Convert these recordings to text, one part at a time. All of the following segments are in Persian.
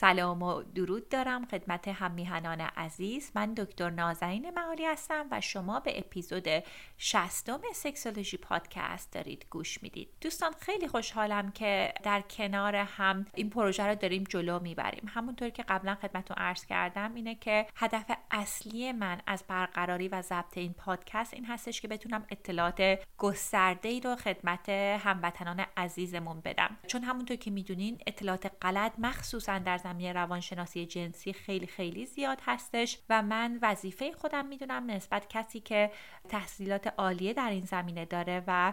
سلام و درود دارم خدمت هممیهنان عزیز. من دکتر نازنین معالی هستم و شما به اپیزود شستم سکسولوژی پادکست دارید گوش می‌دید. دوستان خیلی خوشحالم که در کنار هم این پروژه رو داریم جلو می‌بریم. همونطور که قبلا خدمتتون عرض کردم اینه که هدف اصلی من از برقراری و ضبط این پادکست این هستش که بتونم اطلاعات گسترده ای رو خدمت هموطنان عزیزمون بدم. چون همونطور که می‌دونین اطلاعات غلط مخصوصا در زمینه روانشناسی جنسی خیلی خیلی زیاد هستش و من وظیفه خودم می‌دونم نسبت کسی که تحصیلات عالیه در این زمینه داره و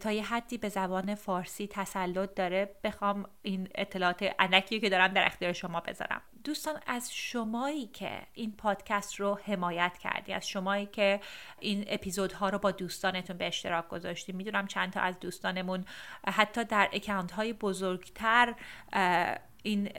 تا یه حدی به زبان فارسی تسلط داره بخوام این اطلاعات اندکی که دارم در اختیار شما بذارم. دوستان از شمایی که این پادکست رو حمایت کردی از شمایی که این اپیزودها رو با دوستانتون به اشتراک گذاشتی می‌دونم چند تا از دوستانمون حتی در اکانت های بزرگتر این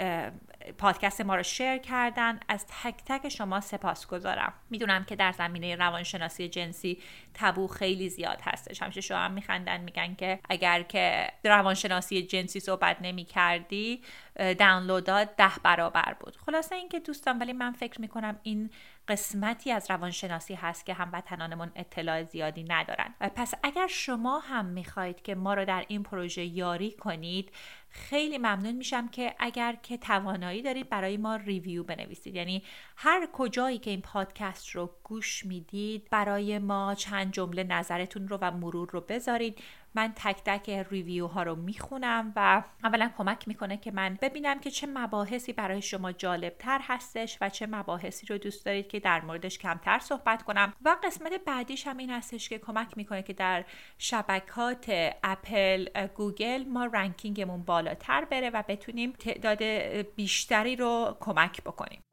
پادکست ما رو شیر کردن. از تک تک شما سپاس گذارم می‌دونم که در زمینه روانشناسی جنسی تبو خیلی زیاد هستش. همیشه شما هم میخندن میگن که اگر که روانشناسی جنسی صحبت نمی کردی دانلودات ده برابر بود. خلاصه اینکه دوستان ولی من فکر می‌کنم این قسمتی از روانشناسی هست که هموطنانمون اطلاع زیادی ندارن. پس اگر شما هم می‌خواهید که ما رو در این پروژه یاری کنید خیلی ممنون میشم که اگر که توانایی دارید برای ما ریویو بنویسید. یعنی هر کجایی که این پادکست رو گوش می‌دید برای ما چند جمله نظرتون رو و مرور رو بذارید من تک تک review ها رو می‌خونم و اولا کمک می‌کنه که من ببینم که چه مباحثی برای شما جالب تر هستش و چه مباحثی رو دوست دارید که در موردش کمتر صحبت کنم. و قسمت بعدیش هم این هستش که کمک می‌کنه که در شبکات اپل گوگل ما ranking مون بالاتر بره و بتونیم تعداد بیشتری رو کمک بکنیم.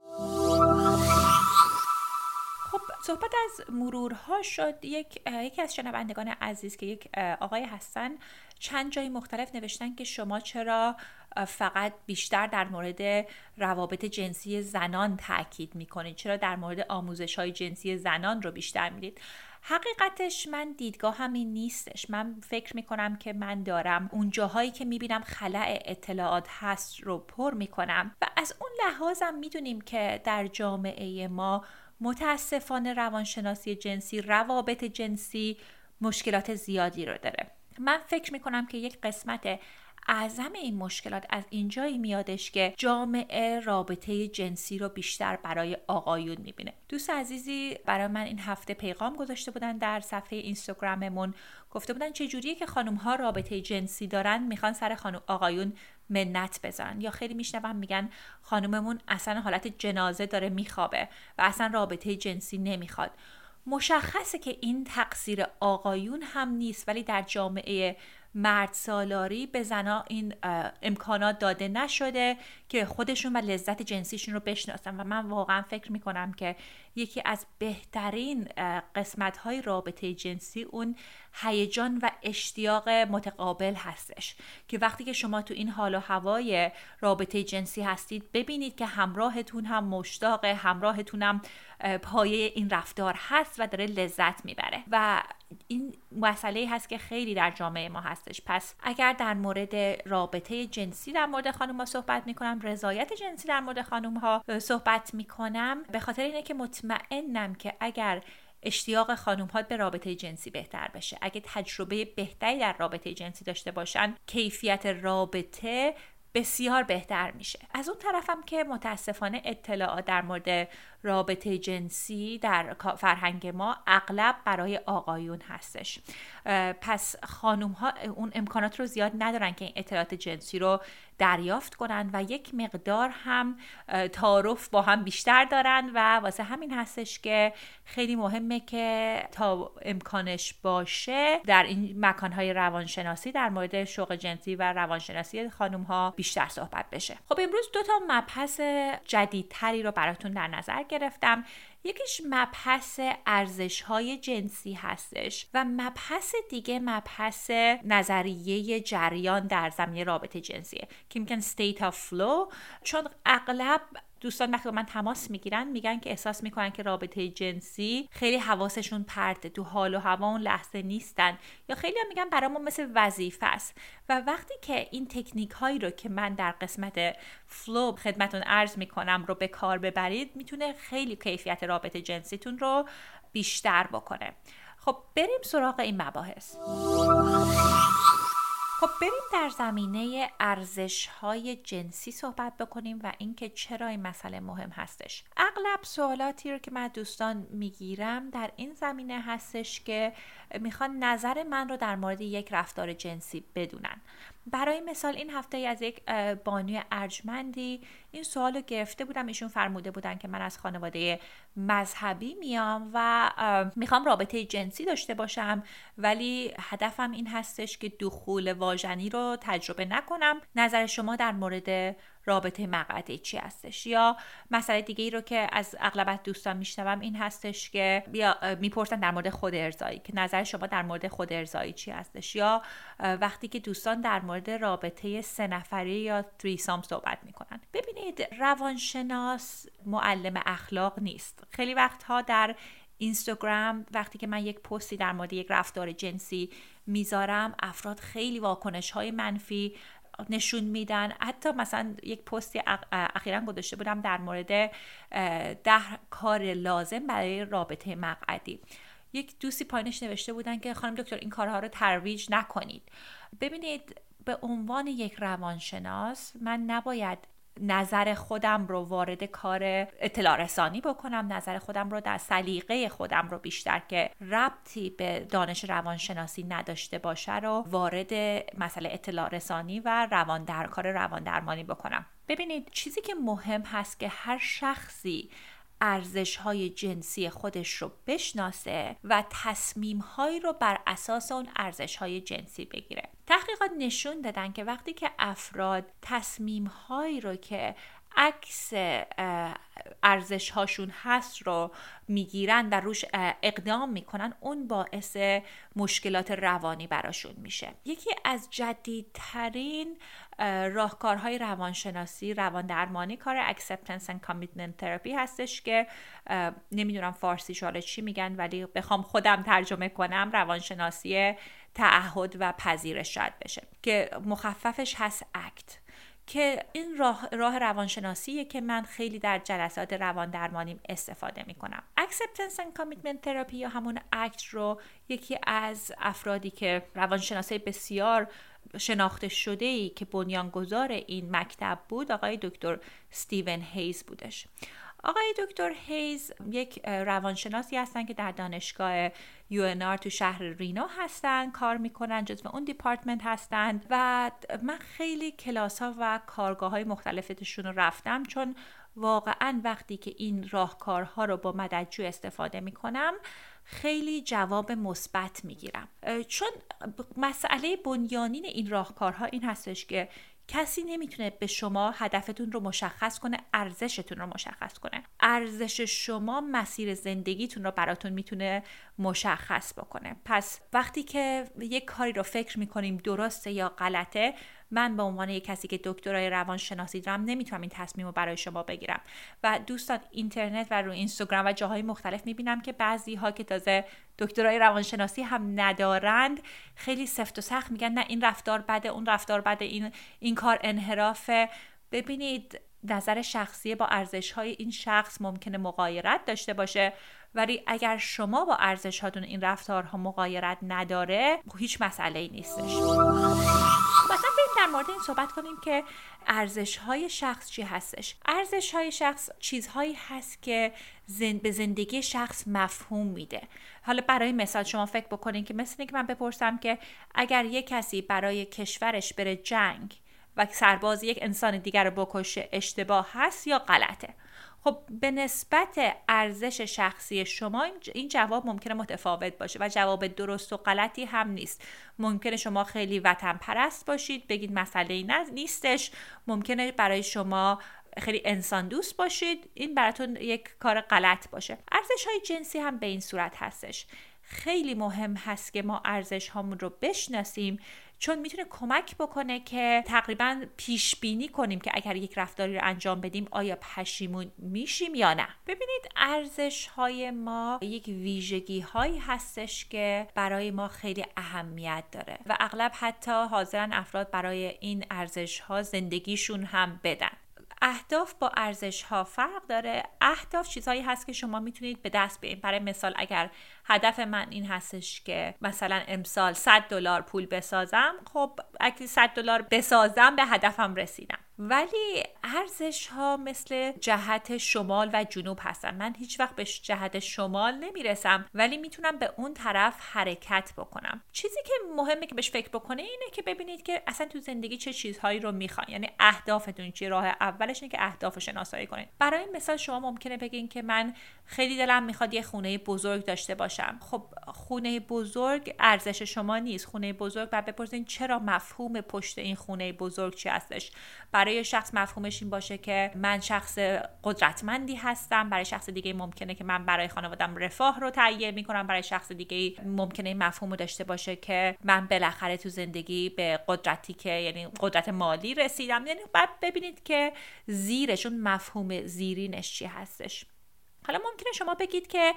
صحبت از مرورها شد. یک یکی از شنوندگان عزیز که یک آقای هستن چند جای مختلف نوشتن که شما چرا فقط بیشتر در مورد روابط جنسی زنان تاکید می‌کنید؟ چرا در مورد آموزش های جنسی زنان رو بیشتر می‌دید؟ حقیقتش من دیدگاه همین نیستش. من فکر می‌کنم که من دارم اون جاهایی که می‌بینم خلع اطلاعات هست رو پر می‌کنم و از اون لحاظم می‌دونیم که در جامعه ما متاسفانه روانشناسی جنسی روابط جنسی مشکلات زیادی رو داره. من فکر می‌کنم که یک قسمت اعظم این مشکلات از اینجایی میادش که جامعه رابطه جنسی رو بیشتر برای آقایون می‌بینه. دوست عزیزی برای من این هفته پیغام گذاشته بودن در صفحه اینستاگراممون. گفته بودن چه جوریه که خانم ها رابطه جنسی دارن؟ می‌خوان سر خانم آقایون منت بزنن. یا خیلی میشنوم میگن خانوممون اصلا حالت جنازه داره میخوابه و اصلا رابطه جنسی نمی‌خواد. مشخصه که این تقصیر آقایون هم نیست ولی در جامعه مرد سالاری به زنا این امکانات داده نشده که خودشون و لذت جنسیشون رو بشناسن. و من واقعا فکر می‌کنم که یکی از بهترین قسمت های رابطه جنسی اون هیجان و اشتیاق متقابل هستش. که وقتی که شما تو این حال و هوای رابطه جنسی هستید ببینید که همراهتون هم مشتاق همراهتون هم پایه این رفتار هست و داره لذت می‌بره. و این مسئله هست که خیلی در جامعه ما هستش. پس اگر در مورد رابطه جنسی در مورد خانم ها صحبت می‌کنم رضایت جنسی در مورد خانم ها صحبت می‌کنم به خاطر اینه که مطمئنم که اگر اشتیاق خانم ها به رابطه جنسی بهتر بشه اگه تجربه بهتری در رابطه جنسی داشته باشن کیفیت رابطه بسیار بهتر میشه. از اون طرفم که متاسفانه اطلاعات در مورد رابطه جنسی در فرهنگ ما اغلب برای آقایون هستش. پس خانوم ها اون امکانات رو زیاد ندارن که این اطلاعات جنسی رو دریافت کنن و یک مقدار هم تعارف با هم بیشتر دارن و واسه همین هستش که خیلی مهمه که تا امکانش باشه در این مکانهای روانشناسی در مورد شوق جنسی و روانشناسی خانم ها بیشتر صحبت بشه. خب امروز دو تا مبحث جدیدتری رو براتون در نظر گرفتم. یکیش مبحث ارزش های جنسی هستش و مبحث دیگه مبحث نظریه جریان در زمینه رابطه جنسیه. که میگن state of flow چون اغلب دوستان وقتی من تماس می‌گیرن میگن که احساس می‌کنن که رابطه جنسی خیلی حواسشون پرته تو حال و هوا اون لحظه نیستن. یا خیلی هم میگن برامون مثل وظیفه است. و وقتی که این تکنیک هایی رو که من در قسمت فلو خدمتون عرض می‌کنم رو به کار ببرید می‌تونه خیلی کیفیت رابطه جنسیتون رو بیشتر بکنه. خب بریم سراغ این مباحث. خب بریم در زمینه ارزش های جنسی صحبت بکنیم و اینکه چرا این مسئله مهم هستش. اغلب سوالاتی رو که من دوستان می‌گیرم در این زمینه هستش که می‌خوان نظر من رو در مورد یک رفتار جنسی بدونن. برای مثال این هفته از یک بانوی ارجمندی این سوال رو گرفته بودم ایشون فرموده بودن که من از خانواده مذهبی میام و می‌خوام رابطه جنسی داشته باشم ولی هدفم این هستش که دخول واژنی رو تجربه نکنم. نظر شما در مورد رابطه مقعدی چی هستش. یا مسئله دیگه ای رو که از اغلبت دوستان میشنوم این هستش که بیا می‌پرسن در مورد خود ارزایی که نظر شما در مورد خود ارزایی چی هستش. یا وقتی که دوستان در مورد رابطه سه نفری یا تریسام صحبت می‌کنن. ببینید روانشناس معلم اخلاق نیست. خیلی وقتها در اینستاگرام وقتی که من یک پستی در مورد یک رفتار جنسی می‌ذارم افراد خیلی واکنش های منفی نشون میدن. حتی مثلا یک پستی اخیرا گذاشته بودم در مورد ده کار لازم برای رابطه مقعدی. یک دوستی پایینش نوشته بودن که خانم دکتر این کارها رو ترویج نکنید. ببینید به عنوان یک روانشناس من نباید نظر خودم رو وارد کار اطلاع رسانی بکنم نظر خودم رو در سلیقه خودم رو بیشتر که ربطی به دانش روانشناسی نداشته باشه رو وارد مسئله اطلاع رسانی و روان در کار روان درمانی بکنم. ببینید چیزی که مهم هست که هر شخصی ارزش های جنسی خودش رو بشناسه و تصمیم هایی رو بر اساس اون ارزش های جنسی بگیره. تحقیقات نشون دادن که وقتی که افراد تصمیم هایی رو که عکس ارزش هاشون هست رو می‌گیرن و روش اقدام می‌کنن اون باعث مشکلات روانی براشون میشه. یکی از جدیدترین راهکارهای روانشناسی روان درمانی کار acceptance and commitment therapy هستش که نمی‌دونم فارسی حالا چی میگن ولی بخوام خودم ترجمه کنم روانشناسی تعهد و پذیرش شاید بشه که مخففش هست اکت که این راه, راه روانشناسیه که من خیلی در جلسات روان درمانیم استفاده می‌کنم. Acceptance and Commitment Therapy یا همون اکت رو یکی از افرادی که روانشناسی بسیار شناخته شده ای که بنیانگذار این مکتب بود آقای دکتر ستیون هیز بودش. آقای دکتر هیز یک روانشناسی هستن که در دانشگاه یو تو شهر رینا هستن کار می‌کنن جزو اون دیپارتمنت هستند و من خیلی کلاس ها و کارگاه های مختلفتشون رو رفتم چون واقعا وقتی که این راهکارها رو با مددجو استفاده می‌کنم خیلی جواب مثبت می‌گیرم. چون مسئله بنیانین این راهکارها این هستش که کسی نمی‌تونه به شما هدفتون رو مشخص کنه ارزشتون رو مشخص کنه. ارزش شما مسیر زندگیتون رو براتون می‌تونه مشخص بکنه. پس وقتی که یک کاری رو فکر می‌کنیم درسته یا غلطه من به عنوان یک کسی که دکترای روانشناسی دارم نمی‌تونم این تصمیم رو برای شما بگیرم. و دوستان اینترنت و رو اینستاگرام و جاهای مختلف می‌بینم که بعضی ها که تازه دکترای روانشناسی هم ندارند خیلی سفت و سخت میگن نه این رفتار بده اون رفتار بده این این کار انحرافه. ببینید نظر شخصی با ارزش های این شخص ممکنه مقایرت داشته باشه ولی اگر شما با ارزش هاتون این رفتارها مقایرت نداره هیچ مسئله ای نیستش. در مورد این صحبت کنیم که ارزش های شخص چی هستش. ارزش های شخص چیزهایی هست که به زندگی شخص مفهوم میده. حالا برای مثال شما فکر بکنین که مثل که من بپرسم که اگر یک کسی برای کشورش بره جنگ و سرباز یک انسان دیگر رو بکشه اشتباه هست یا غلطه؟ خب به نسبت ارزش شخصی شما این جواب ممکنه متفاوت باشه و جواب درست و غلطی هم نیست. ممکنه شما خیلی وطن پرست باشید بگید مسئله نیستش. ممکنه برای شما خیلی انسان دوست باشید. این براتون یک کار غلط باشه. ارزش های جنسی هم به این صورت هستش. خیلی مهم هست که ما ارزش هامون رو بشناسیم چون می‌تونه کمک بکنه که تقریبا پیش بینی کنیم که اگر یک رفتاری رو انجام بدیم آیا پشیمون میشیم یا نه. ببینید ارزش های ما یک ویژگی هایی هستش که برای ما خیلی اهمیت داره و اغلب حتی حاضرن افراد برای این ارزش ها زندگیشون هم بدن. اهداف با ارزش ها فرق داره. اهداف چیزهایی هست که شما می‌تونید به دست بیارید. برای مثال اگر هدف من این هستش که مثلا امسال 100 دلار پول بسازم خب اگه 100 دلار بسازم به هدفم رسیدم. ولی ارزش ها مثل جهت شمال و جنوب هستن. من هیچ وقت به جهت شمال نمی‌رسم ولی می‌تونم به اون طرف حرکت بکنم. چیزی که مهمه که بهش فکر بکنه اینه که ببینید که اصلا تو زندگی چه چیزهایی رو می‌خوان یعنی اهدافتون چی؟ راه اولش اینه که اهداف شناسایی کنید برای مثال شما ممکنه بگین که من خیلی دلم می‌خواد یه خونه بزرگ داشته باشم. خب خونه بزرگ ارزش شما نیست. خونه بزرگ بعد بپرسین چرا مفهوم پشت این خونه بزرگ چی هستش؟ برای شخص مفهومش این باشه که من شخص قدرتمندی هستم برای شخص دیگه ممکنه که من برای خانوادم رفاه رو تهیه می‌کنم برای شخص دیگه ممکنه این مفهوم رو داشته باشه که من بالاخره تو زندگی به قدرتی که یعنی قدرت مالی رسیدم. یعنی بعد ببینید که زیرشون مفهوم زیرینش چی هستش. حالا ممکنه شما بگید که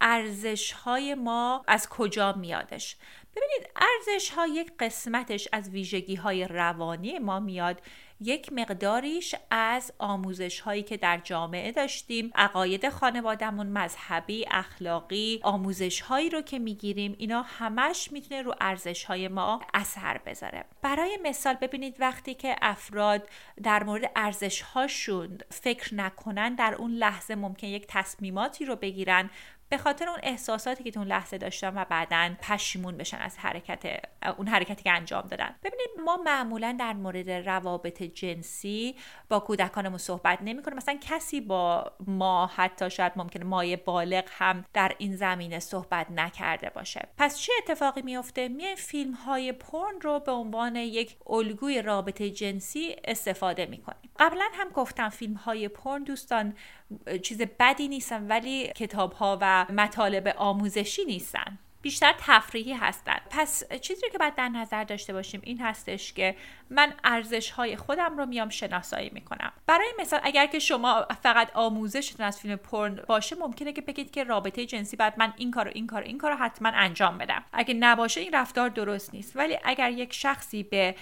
ارزش های ما از کجا میادش؟ ببینید ارزش ها یک قسمتش از ویژگی های روانی ما میاد. یک مقداریش از آموزش هایی که در جامعه داشتیم عقاید خانوادهمون مذهبی اخلاقی آموزش هایی رو که می‌گیریم اینا همش می‌تونه رو ارزش های ما اثر بذاره. برای مثال ببینید وقتی که افراد در مورد ارزش هاشون فکر نکنن در اون لحظه ممکن یک تصمیماتی رو بگیرن به خاطر اون احساساتی که تو اون لحظه داشتن و بعدا پشیمون بشن از حرکت اون حرکتی که انجام دادن. ببینید ما معمولا در مورد روابط جنسی با کودکانمون صحبت نمی کنیم مثلا کسی با ما حتی شاید ممکنه مایه بالغ هم در این زمینه صحبت نکرده باشه. پس چه اتفاقی میفته می فیلم های پرن رو به عنوان یک الگوی رابطه جنسی استفاده می‌کنیم. قبلا هم گفتم فیلم های پرن دوستان چیز بدی نیستن ولی کتاب ها و مطالب آموزشی نیستن. بیشتر تفریحی هستن. پس چیزی که باید در نظر داشته باشیم این هستش که من ارزش های خودم رو میام شناسایی می‌کنم. برای مثال اگر که شما فقط آموزشتون از فیلم پرن باشه ممکنه که بگید که رابطه جنسی بعد من این کار این کار این کار رو حتما انجام بدم. اگه نباشه این رفتار درست نیست. ولی اگر یک شخصی به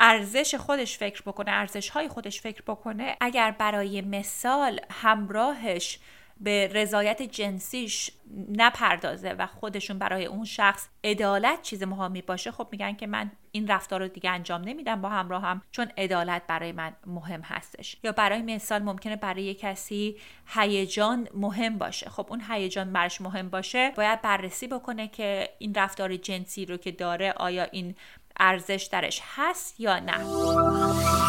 ارزش خودش فکر بکنه ارزش های خودش فکر بکنه اگر برای مثال همراهش به رضایت جنسیش نپردازه و خودشون برای اون شخص عدالت چیز مهمی باشه خب میگن که من این رفتار رو دیگه انجام نمیدم با همراهم چون عدالت برای من مهم هستش. یا برای مثال ممکنه برای کسی هیجان مهم باشه. خب اون هیجان برش مهم باشه باید بررسی بکنه که این رفتار جنسی رو که داره آیا این ارزش درش هست یا نه.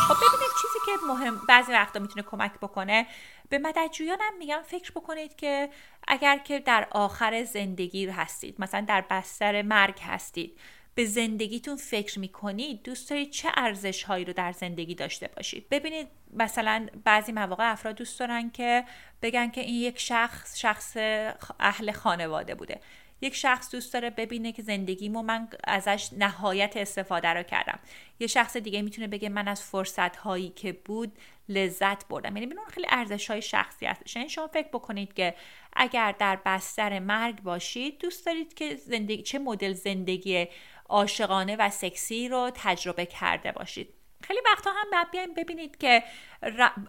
خب ببینید چیزی که مهم بعضی وقتا می‌تونه کمک بکنه. به مددجویانم میگم فکر بکنید که اگر که در آخر زندگی هستید مثلا در بستر مرگ هستید به زندگیتون فکر می‌کنید دوست دارید چه ارزش هایی رو در زندگی داشته باشید؟ ببینید مثلا بعضی مواقع افراد دوست دارن که بگن که این یک شخص شخص اهل خانواده بوده. یک شخص دوست داره ببینه که زندگیمو من ازش نهایت استفاده رو کردم. یه شخص دیگه می‌تونه بگه من از فرصت هایی که بود لذت بردم. یعنی اون خیلی ارزش های شخصی هستش. یعنی شما فکر بکنید که اگر در بستر مرگ باشید دوست دارید که زندگی چه مدل زندگی عاشقانه و سکسی رو تجربه کرده باشید. خیلی وقتا هم باید بیایم ببینید که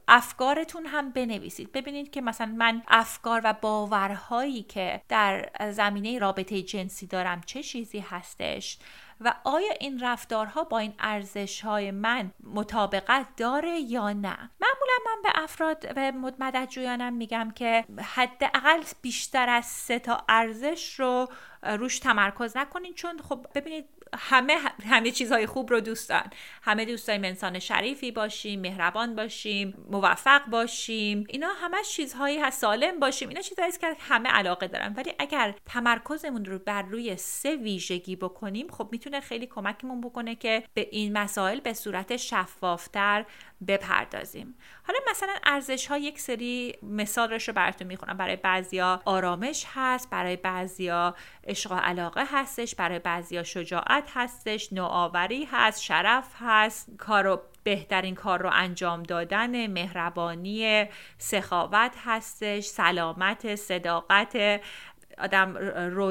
افکارتون هم بنویسید. ببینید که مثلا من افکار و باورهایی که در زمینه رابطه جنسی دارم چه چیزی هستش و آیا این رفتارها با این ارزش های من مطابقت داره یا نه؟ معمولا من به افراد به مددجویانم میگم که حداقل بیشتر از سه تا ارزش رو روش تمرکز نکنین. چون خب ببینید همه همه چیزهای خوب رو دوست دارن. همه دوست داریم انسان شریفی باشیم مهربان باشیم موفق باشیم. اینا همه چیزهایی هست سالم باشیم. اینا چیزهایی که همه علاقه دارن. ولی اگر تمرکزمون رو بر روی سه ویژگی بکنیم خب می‌تونه خیلی کمکمون بکنه که به این مسائل به صورت شفافتر بپردازیم. حالا مثلا ارزش ها یک سری مثالش رو براتون می‌خونم. برای بعضیا آرامش هست برای بعضیا عشق و علاقه هستش برای بعضیا شجاعت هستش نوآوری هست شرف هست کارو بهترین کار رو انجام دادن مهربانی سخاوت هستش سلامت صداقت آدم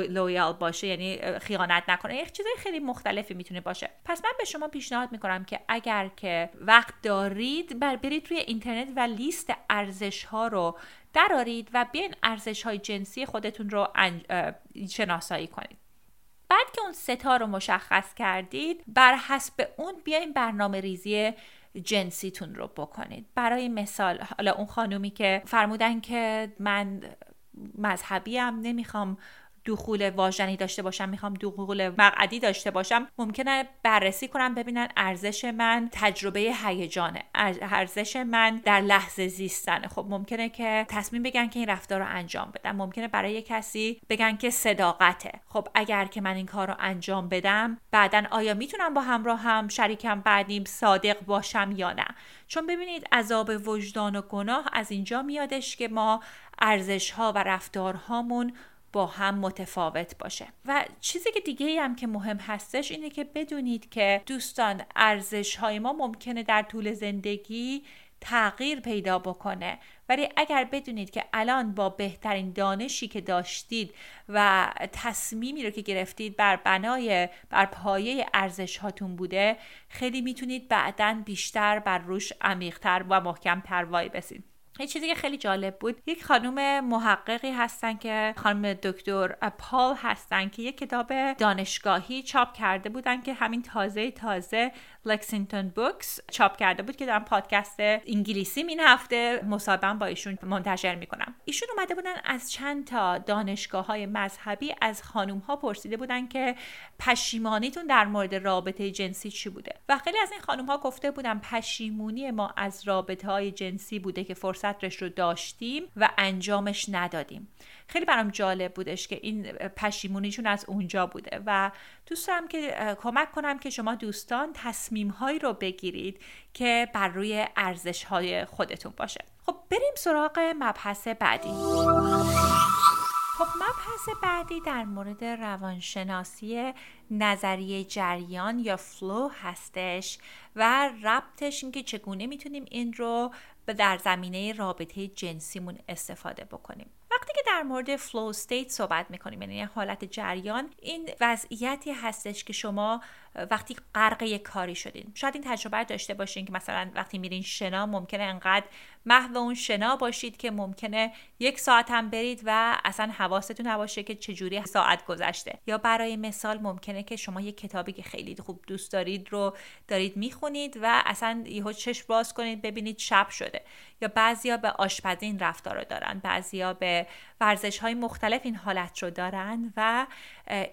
لویال باشه یعنی خیانت نکنه. یک چیزای خیلی مختلفی می‌تونه باشه. پس من به شما پیشنهاد می‌کنم که اگر که وقت دارید بر برید روی اینترنت و لیست ارزش ها رو درارید و بیاین ارزش های جنسی خودتون رو شناسایی کنید. بعد که اون ستا رو مشخص کردید بر حسب اون بیاین برنامه ریزی جنسیتون رو بکنید. برای مثال حالا اون خانومی که فرمودن که من مذهبی هم نمی‌خوام دخول واژنی داشته باشم می‌خوام دخول مقعدی داشته باشم ممکنه بررسی کنم ببینن ارزش من تجربه هیجانه. ارزش من در لحظه زیستنه. خب ممکنه که تصمیم بگن که این رفتار رو انجام بدم. ممکنه برای کسی بگن که صداقته. خب اگر که من این کار رو انجام بدم بعدا آیا می‌تونم با همراه هم شریکم بعدیم صادق باشم یا نه؟ چون ببینید عذاب وجدان و گناه از اینجا میادش که ما ارزش ها و رفتارهامون با هم متفاوت باشه. و چیزی که دیگه هم که مهم هستش اینه که بدونید که دوستان ارزش های ما ممکنه در طول زندگی تغییر پیدا بکنه. ولی اگر بدونید که الان با بهترین دانشی که داشتید و تصمیمی رو که گرفتید بر بنای بر پایه ارزش هاتون بوده خیلی می‌تونید بعدا بیشتر بر روش عمیقتر و محکمتر وای بسید. یه چیزی که خیلی جالب بود یک خانم محققی هستن که خانم دکتر پال هستن که یک کتاب دانشگاهی چاپ کرده بودن که همین تازه تازه لکسینگتون بوکس چاپ کرده بود که دارم پادکست انگلیسی این هفته مصاحبه با ایشون منتشر می‌کنم. ایشون اومده بودن از چند تا دانشگاه های مذهبی از خانوم ها پرسیده بودن که پشیمانیتون در مورد رابطه جنسی چی بوده. و خیلی از این خانوم ها گفته بودن پشیمونی ما از رابطه های جنسی بوده که فرصتش رو داشتیم و انجامش ندادیم. خیلی برام جالب بودش که این پشیمونیشون از اونجا بوده و دوست دارم که کمک کنم که شما دوستان تصمیم هایی رو بگیرید که بر روی ارزش های خودتون باشه. خب بریم سراغ مبحث بعدی. خب مبحث بعدی در مورد روانشناسی نظریه جریان یا flow هستش و ربطش اینکه چگونه می‌تونیم این رو در زمینه رابطه جنسیمون استفاده بکنیم. وقتی که در مورد flow state صحبت می‌کنیم یعنی حالت جریان این وضعیتی هستش که شما وقتی غرق یک کاری شدین. شاید این تجربه داشته باشین که مثلا وقتی میرین شنا ممکنه انقدر محو اون شنا باشید که ممکنه یک ساعت هم برید و اصلا حواستون نباشه که چجوری ساعت گذشته. یا برای مثال ممکنه که شما یک کتابی که خیلی خوب دوست دارید رو دارید می‌خونید و اصلا یهو چشم باز کنید ببینید شب شده. یا بعضیا به آشپزی رفتار رو دارن بعضیا به ورزش های مختلف این حالت رو دارن و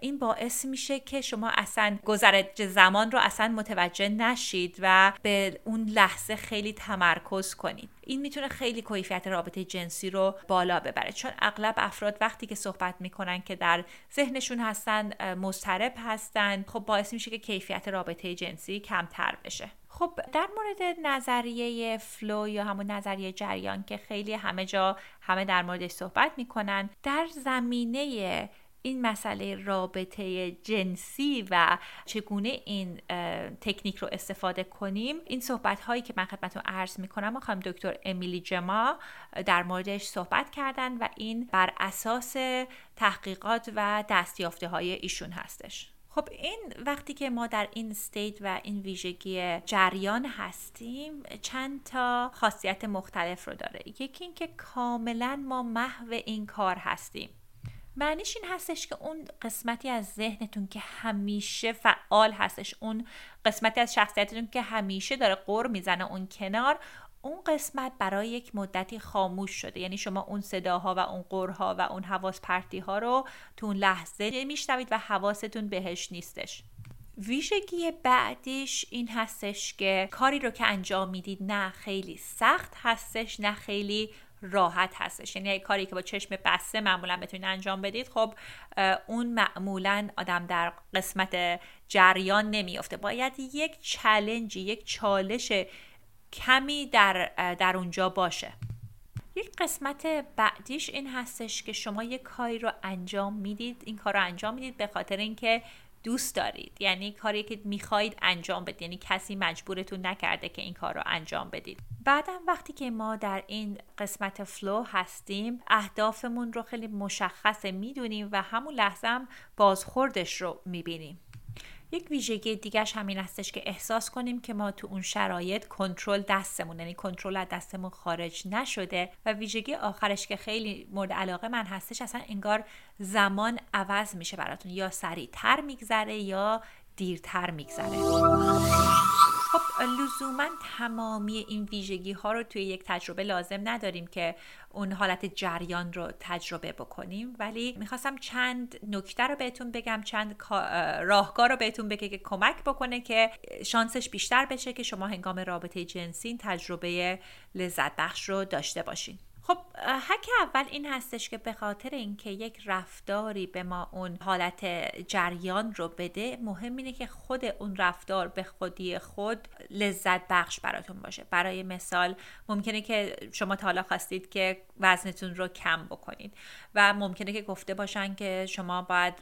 این باعث میشه که شما اصلا گذرج زمان رو اصلا متوجه نشید و به اون لحظه خیلی تمرکز کنید. این می‌تونه خیلی کیفیت رابطه جنسی رو بالا ببره. چون اغلب افراد وقتی که صحبت می‌کنن که در ذهنشون هستن مضطرب هستن خب باعث میشه که کیفیت رابطه جنسی کمتر بشه. خب در مورد نظریه فلو یا همون نظریه جریان که خیلی همه جا همه در موردش صحبت می‌کنن در زمینه این مسئله رابطه جنسی و چگونه این تکنیک رو استفاده کنیم این صحبت هایی که من خدمتتون عرض می‌کنم خانم دکتر امیلی جما در موردش صحبت کردن و این بر اساس تحقیقات و دستیافته های ایشون هستش. خب این وقتی که ما در این استیت و این ویژگی جریان هستیم چند تا خاصیت مختلف رو داره. یکی اینکه کاملا ما محو این کار هستیم. معنیش این هستش که اون قسمتی از ذهنتون که همیشه فعال هستش اون قسمتی از شخصیتتون که همیشه داره قر می‌زنه اون کنار اون قسمت برای یک مدتی خاموش شده. یعنی شما اون صداها و اون قرها و اون حواس پرتی ها رو تو اون لحظه میشنوید و حواستون بهش نیستش. ویژگی بعدیش این هستش که کاری رو که انجام می‌دید نه خیلی سخت هستش نه خیلی راحت هستش. یعنی کاری که با چشم بسته معمولا بتونید انجام بدید خب اون معمولا آدم در قسمت جریان نمیافته. باید یک چلنجی یک چالش کمی در, در اونجا باشه. یک قسمت بعدیش این هستش که شما یک کاری رو انجام می‌دید این کار رو انجام می‌دید به خاطر اینکه دوست دارید. یعنی کاری که می‌خواهید انجام بدید. یعنی کسی مجبورتون نکرده که این کار رو انجام بدید. بعدا وقتی که ما در این قسمت فلو هستیم اهدافمون رو خیلی مشخصه می‌دونیم و همون لحظه هم بازخوردش رو می‌بینیم. یک ویژگی دیگهش همین هستش که احساس کنیم که ما تو اون شرایط کنترل دستمون یعنی کنترل از دستمون خارج نشده و ویژگی آخرش که خیلی مورد علاقه من هستش اصلا انگار زمان عوض میشه براتون. یا سریعتر میگذره یا دیرتر میگذره. خب لزوما تمامی این ویژگی ها رو توی یک تجربه لازم نداریم که اون حالت جریان رو تجربه بکنیم. ولی می‌خواستم چند نکته رو بهتون بگم چند راهکار رو بهتون بگه که کمک بکنه که شانسش بیشتر بشه که شما هنگام رابطه جنسی تجربه لذت بخش رو داشته باشین. خب حک اول این هستش که به خاطر اینکه یک رفتاری به ما اون حالت جریان رو بده مهم اینه که خود اون رفتار به خودی خود لذت بخش براتون باشه. برای مثال ممکنه که شما تا حالا خواستید که وزنتون رو کم بکنید و ممکنه که گفته باشن که شما باید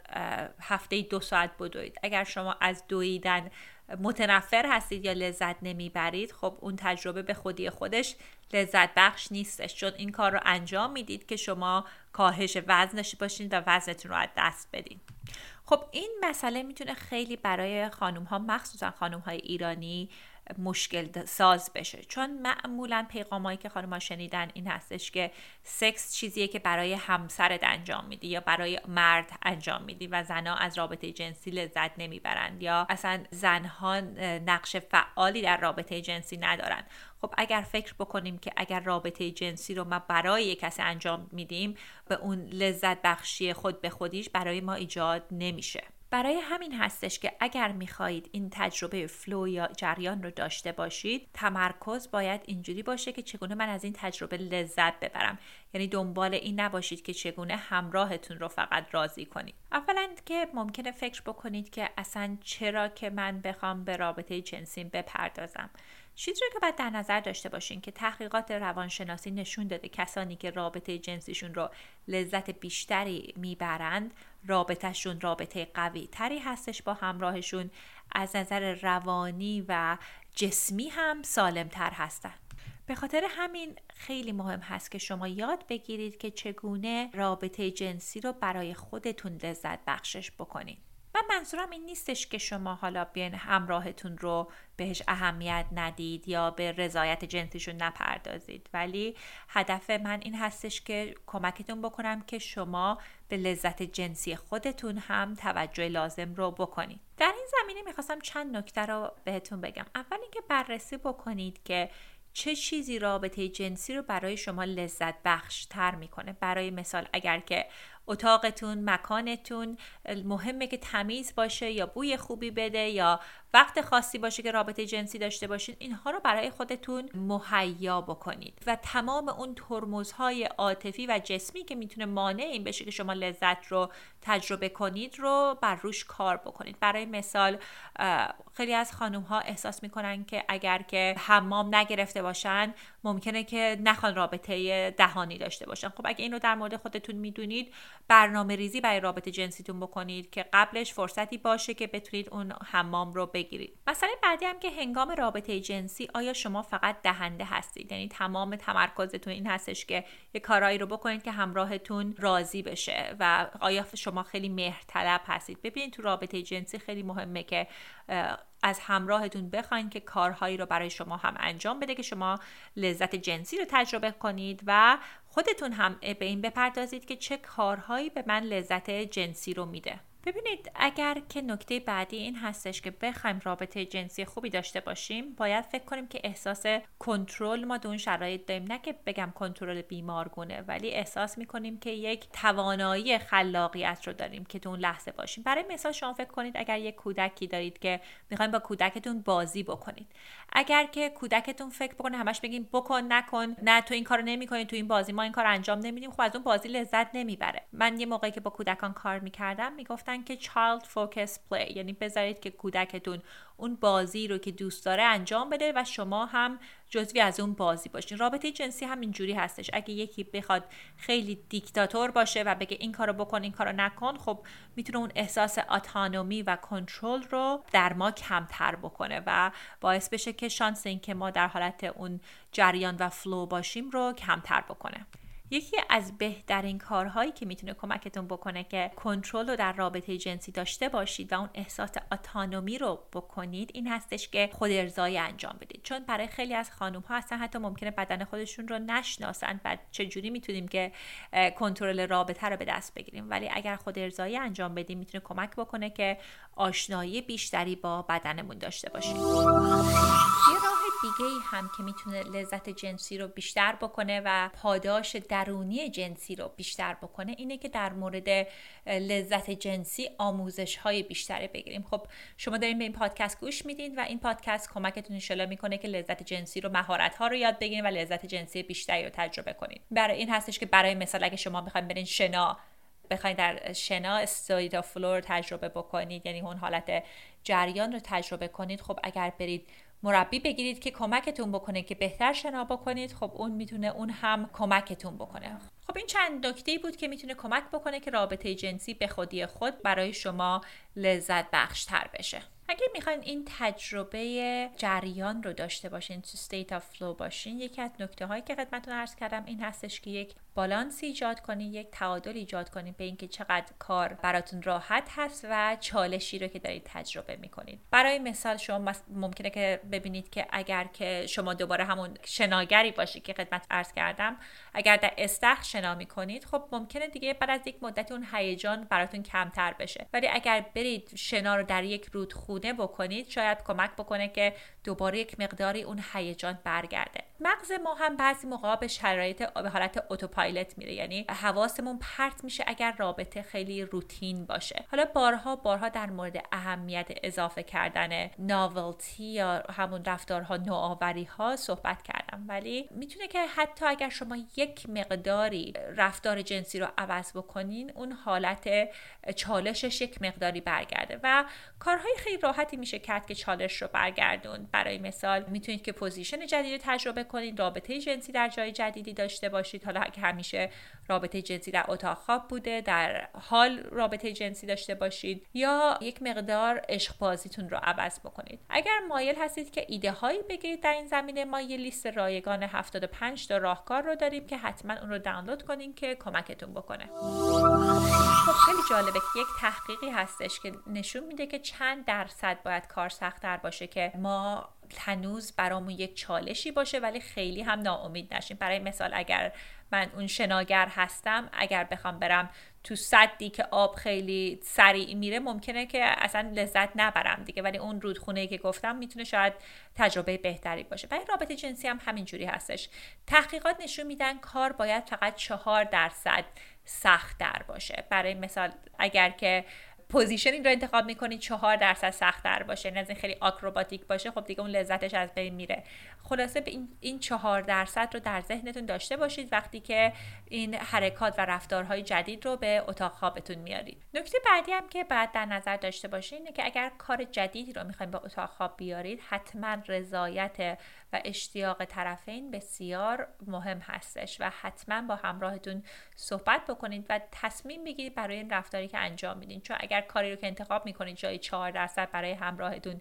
هفته دو ساعت بدوید. اگر شما از دویدن متنفر هستید یا لذت نمی‌برید خب اون تجربه به خودی خودش لذت بخش نیستش. چون این کار رو انجام می‌دید که شما کاهش وزن داشته باشین و وزنتون رو از دست بدین. خب این مسئله می‌تونه خیلی برای خانوم ها مخصوصا خانوم های ایرانی مشکل ساز بشه. چون معمولا پیغامایی که خانم شنیدن این هستش که سکس چیزیه که برای همسرت انجام میدی یا برای مرد انجام میدی و زنها از رابطه جنسی لذت نمی‌برند یا اصلا زنها نقش فعالی در رابطه جنسی ندارن. خب اگر فکر بکنیم که اگر رابطه جنسی رو ما برای کسی انجام میدیم به اون لذت بخشی خود به خودیش برای ما ایجاد نمیشه. برای همین هستش که اگر می‌خواهید این تجربه فلو یا جریان رو داشته باشید تمرکز باید اینجوری باشه که چگونه من از این تجربه لذت ببرم. یعنی دنبال این نباشید که چگونه همراهتون رو فقط راضی کنید. اولا که ممکنه فکر بکنید که اصلا چرا که من بخوام به رابطه جنسیم بپردازم. چیزی که باید در نظر داشته باشین که تحقیقات روانشناسی نشون داده کسانی که رابطه جنسیشون رو لذت بیشتری می‌برند رابطهشون رابطه قوی تری هستش با همراهشون از نظر روانی و جسمی هم سالمتر هستن. به خاطر همین خیلی مهم هست که شما یاد بگیرید که چگونه رابطه جنسی رو برای خودتون لذت بخشش بکنید من منظورم این نیستش که شما حالا بیاین همراهتون رو بهش اهمیت ندید یا به رضایت جنسیشون نپردازید. ولی هدف من این هستش که کمکتون بکنم که شما به لذت جنسی خودتون هم توجه لازم رو بکنید. در این زمینه می‌خواستم چند نکته رو بهتون بگم. اول اینکه بررسی بکنید که چه چیزی رابطه جنسی رو برای شما لذت بخش تر می‌کنه. برای مثال اگر که اتاقتون مکانتون مهمه که تمیز باشه یا بوی خوبی بده یا وقت خاصی باشه که رابطه جنسی داشته باشید اینها رو برای خودتون مهیا بکنید. و تمام اون ترمزهای عاطفی و جسمی که می‌تونه مانع این بشه که شما لذت رو تجربه کنید رو بر روش کار بکنید. برای مثال خیلی از خانم ها احساس می‌کنن که اگر که حمام نگرفته باشن ممکنه که نخوان رابطه دهانی داشته باشن. خب اگه اینو در مورد خودتون می‌دونید برنامه ریزی برای رابطه جنسیتون بکنید که قبلش فرصتی باشه که بتونید اون حمام رو بگیرید. مسئله بعدی هم که هنگام رابطه جنسی آیا شما فقط دهنده هستید؟ یعنی تمام تمرکزتون این هستش که یه کارایی رو بکنید که همراهتون راضی بشه و آیا شما خیلی مهرطلب هستید؟ ببینید تو رابطه جنسی خیلی مهمه که از همراهتون بخواین که کارهایی رو برای شما هم انجام بده که شما لذت جنسی رو تجربه کنید و خودتون هم به این بپردازید که چه کارهایی به من لذت جنسی رو میده. ببینید اگر که نکته بعدی این هستش که بخوایم رابطه جنسی خوبی داشته باشیم باید فکر کنیم که احساس کنترل ما اون شرایط داریم. نه که بگم کنترل بیمارگونه ولی احساس می‌کنیم که یک توانایی خلاقیت رو داریم که تو اون لحظه باشیم. برای مثال شما فکر کنید اگر یک کودکی دارید که می‌خوایم با کودکتون بازی بکنید. اگر که کودکتون فکر بکنه همش بگیم بکن نکن نه تو این کارو نمی‌کنی تو این بازی ما این کار انجام نمیدیم خب از اون بازی لذت نمی‌بره. من یه موقعی که با کودکان کار می‌کردم می‌گفتن که child focus play یعنی بذارید که کودکتون اون بازی رو که دوست داره انجام بده و شما هم جزوی از اون بازی باشین. رابطه جنسی هم اینجوری هستش. اگه یکی بخواد خیلی دیکتاتور باشه و بگه این کارو بکن این کارو نکن خب می‌تونه اون احساس اتانومی و کنترل رو در ما کمتر بکنه و باعث بشه که شانس این که ما در حالت اون جریان و فلو باشیم رو کمتر بکنه. یکی از بهترین کارهایی که می‌تونه کمکتون بکنه که کنترل رو در رابطه جنسی داشته باشید و اون احساس اتانومی رو بکنید این هستش که خود ارزایی انجام بدید. چون برای خیلی از خانم ها اصلا حتی ممکنه بدن خودشون رو نشناسن و چجوری می‌تونیم که کنترل رابطه رو به دست بگیریم. ولی اگر خود ارزایی انجام بدیم می‌تونه کمک بکنه که آشنایی بیشتری با بدنمون داشته باشیم. دیگه ای هم که می‌تونه لذت جنسی رو بیشتر بکنه و پاداش درونی جنسی رو بیشتر بکنه اینه که در مورد لذت جنسی آموزش های بیشتری بگیریم. خب شما دارین به این پادکست گوش میدین و این پادکست کمکتون انشالله می‌کنه که لذت جنسی رو مهارت ها رو یاد بگیرین و لذت جنسی بیشتری رو تجربه کنین. برای این هستش که برای مثال اگه شما می‌خواین برین شنا بخواید در شنا state of flow تجربه بکنید یعنی اون حالت جریان رو تجربه کنید خب اگر برید مربی بگیرید که کمکتون بکنه که بهتر شنا بکنید. خب اون می‌تونه اون هم کمکتون بکنه. خب این چند نکته بود که می‌تونه کمک بکنه که رابطه جنسی به خودی خود برای شما لذت بخش تر بشه. اگه می‌خواین این تجربه جریان رو داشته باشین تو state of flow باشین یکی از نکته هایی که خدمتتون عرض کردم این هستش که یک بالانس ایجاد کنین یک تعادل ایجاد کنین به اینکه چقدر کار براتون راحت هست و چالشی رو که دارید تجربه می‌کنید برای مثال شما ممکنه که ببینید که اگر که شما دوباره همون شناگری باشید که خدمت عرض کردم اگر در استخ شنا می‌کنید خب ممکنه دیگه بعد از یک مدت اون هیجان براتون کمتر بشه. ولی اگر برید شنا رو در یک رودخونه بکنید. شاید کمک بکنه که دوباره یک مقداری اون هیجان برگرده. مغز ما هم بعضی موقع به شرایط به حالت اتوپایلوت میره. یعنی حواسمون پرت میشه اگر رابطه خیلی روتین باشه. حالا بارها بارها در مورد اهمیت اضافه کردن ناولتی یا همون رفتارها نوآوری ها صحبت کردم. ولی می‌تونه که حتی اگر شما یک مقداری رفتار جنسی رو عوض بکنین اون حالت چالشش یک مقداری برگرده. و کارهای خیلی راحتی میشه کرد که چالش رو برگردون برای مثال می‌تونید که position جدید تجربه کنید رابطه جنسی در جای جدیدی داشته باشید. حالا که همیشه رابطه جنسی در اتاق خواب بوده در هال رابطه جنسی داشته باشید یا یک مقدار عشق بازیتون رو عوض بکنید. اگر مایل هستید که ایده هایی بگیرید در این زمینه ما یه لیست رایگان 75 تا راهکار رو داریم که حتما اون رو دانلود کنین که کمکتون بکنه. خب خیلی جالبه که یک تحقیقی هستش که نشون میده که چند درصد باید کار سختتر باشه که ما هنوز برامون یک چالشی باشه ولی خیلی هم ناامید نشیم. برای مثال اگر من اون شناگر هستم اگر بخوام برم تو صدی که آب خیلی سریع میره ممکنه که اصلا لذت نبرم دیگه. ولی اون رودخونه که گفتم می‌تونه شاید تجربه بهتری باشه. برای رابطه جنسی هم همینجوری هستش. تحقیقات نشون میدن کار باید فقط چهار درصد سخت در باشه. برای مثال اگر که پوزیشنی رو انتخاب می‌کنید چهار درصد سخت در باشه. نه خیلی آکروباتیک باشه خب دیگه اون لذتش از بین میره. خلاصه به این چهار درصد رو در ذهنتون داشته باشید وقتی که این حرکات و رفتارهای جدید رو به اتاق خوابتون میارید. نکته بعدی هم که بعد در نظر داشته باشید اینه که اگر کار جدیدی رو می‌خوایم به اتاق خواب بیارید حتما رضایت و اشتیاق طرفین بسیار مهم هستش و حتما با همراهتون صحبت بکنید و تصمیم بگیرید برای این رفتاری که انجام میدین. چون اگر کاری رو که انتخاب می‌کنید جای 4 درصد برای همراهتون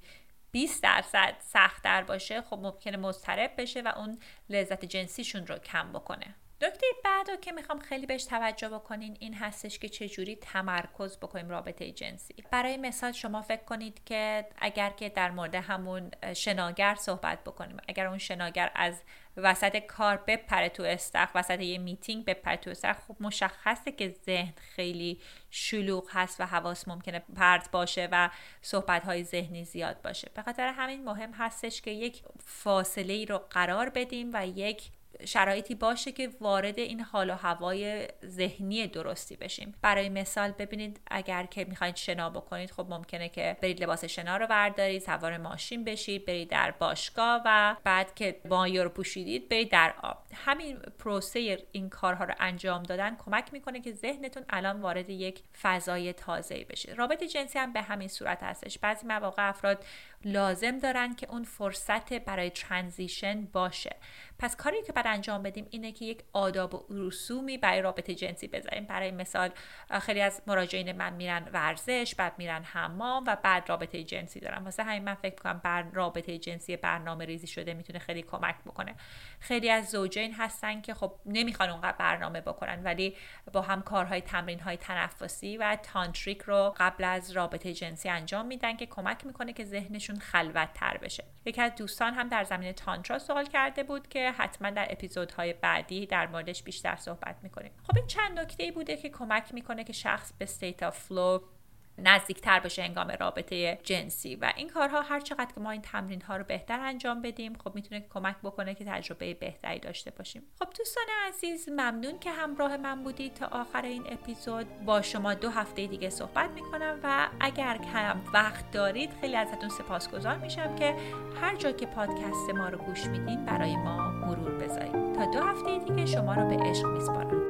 20 درصد سختتر باشه خب ممکنه مضطرب بشه و اون لذت جنسیشون رو کم بکنه. نکته بعد رو که می‌خوام خیلی بهش توجه بکنین این هستش که چجوری تمرکز بکنیم رابطه جنسی. برای مثال شما فکر کنید که اگر که در مورد همون شناگر صحبت بکنیم اگر اون شناگر از وسط کار بپره تو استخ وسط یه میتینگ بپره تو استخ. خب مشخصه که ذهن خیلی شلوغ هست و حواس ممکنه پرت باشه و صحبت های ذهنی زیاد باشه. به خاطر همین مهم هستش که یک فاصله ای رو قرار بدیم و یک شرایطی باشه که وارد این حال و هوای ذهنی درستی بشیم. برای مثال ببینید اگر که می‌خواید شنا بکنید خب ممکنه که برید لباس شنا رو بردارید سوار ماشین بشید برید در باشگاه و بعد که مایه رو پوشیدید برید در آب. همین پروسه این کارها رو انجام دادن کمک می‌کنه که ذهنتون الان وارد یک فضای تازه بشه. رابطه جنسی هم به همین صورت هستش. بعضی مواقع افراد لازم دارن که اون فرصت برای ترانزیشن باشه. پس کاری که بعد انجام بدیم اینه که یک آداب و رسومی برای رابطه جنسی بذاریم. برای مثال خیلی از مراجعین من میرن ورزش بعد میرن حمام و بعد رابطه جنسی دارن. واسه همین من فکر کنم بر رابطه جنسی برنامه ریزی شده می‌تونه خیلی کمک بکنه. خیلی از زوجین هستن که خب نمی‌خوان اونقدر برنامه بکنن ولی با هم کارهای تمرین های تنفسی و تانتریک رو قبل از رابطه جنسی انجام میدن که کمک می‌کنه که ذهنشون خلوت تر بشه. یکی از دوستان هم در زمینه تانترا سوال کرده بود که حتما در اپیزودهای بعدی در موردش بیشتر صحبت می‌کنیم. خب این چند نکته بوده که کمک می‌کنه که شخص به state of flow نزدیکتر بشه هنگام رابطه جنسی. و این کارها هر چقدر که ما این تمرین ها رو بهتر انجام بدیم خب می‌تونه کمک بکنه که تجربه بهتری داشته باشیم. خب دوستان عزیز ممنون که همراه من بودید تا آخر این اپیزود. با شما دو هفته دیگه صحبت می‌کنم و اگر که وقت دارید خیلی ازتون سپاسگزار میشم که هر جا که پادکست ما رو گوش میدین برای ما مرور بذارید. تا دو هفته دیگه شما رو به عشق میسپارم.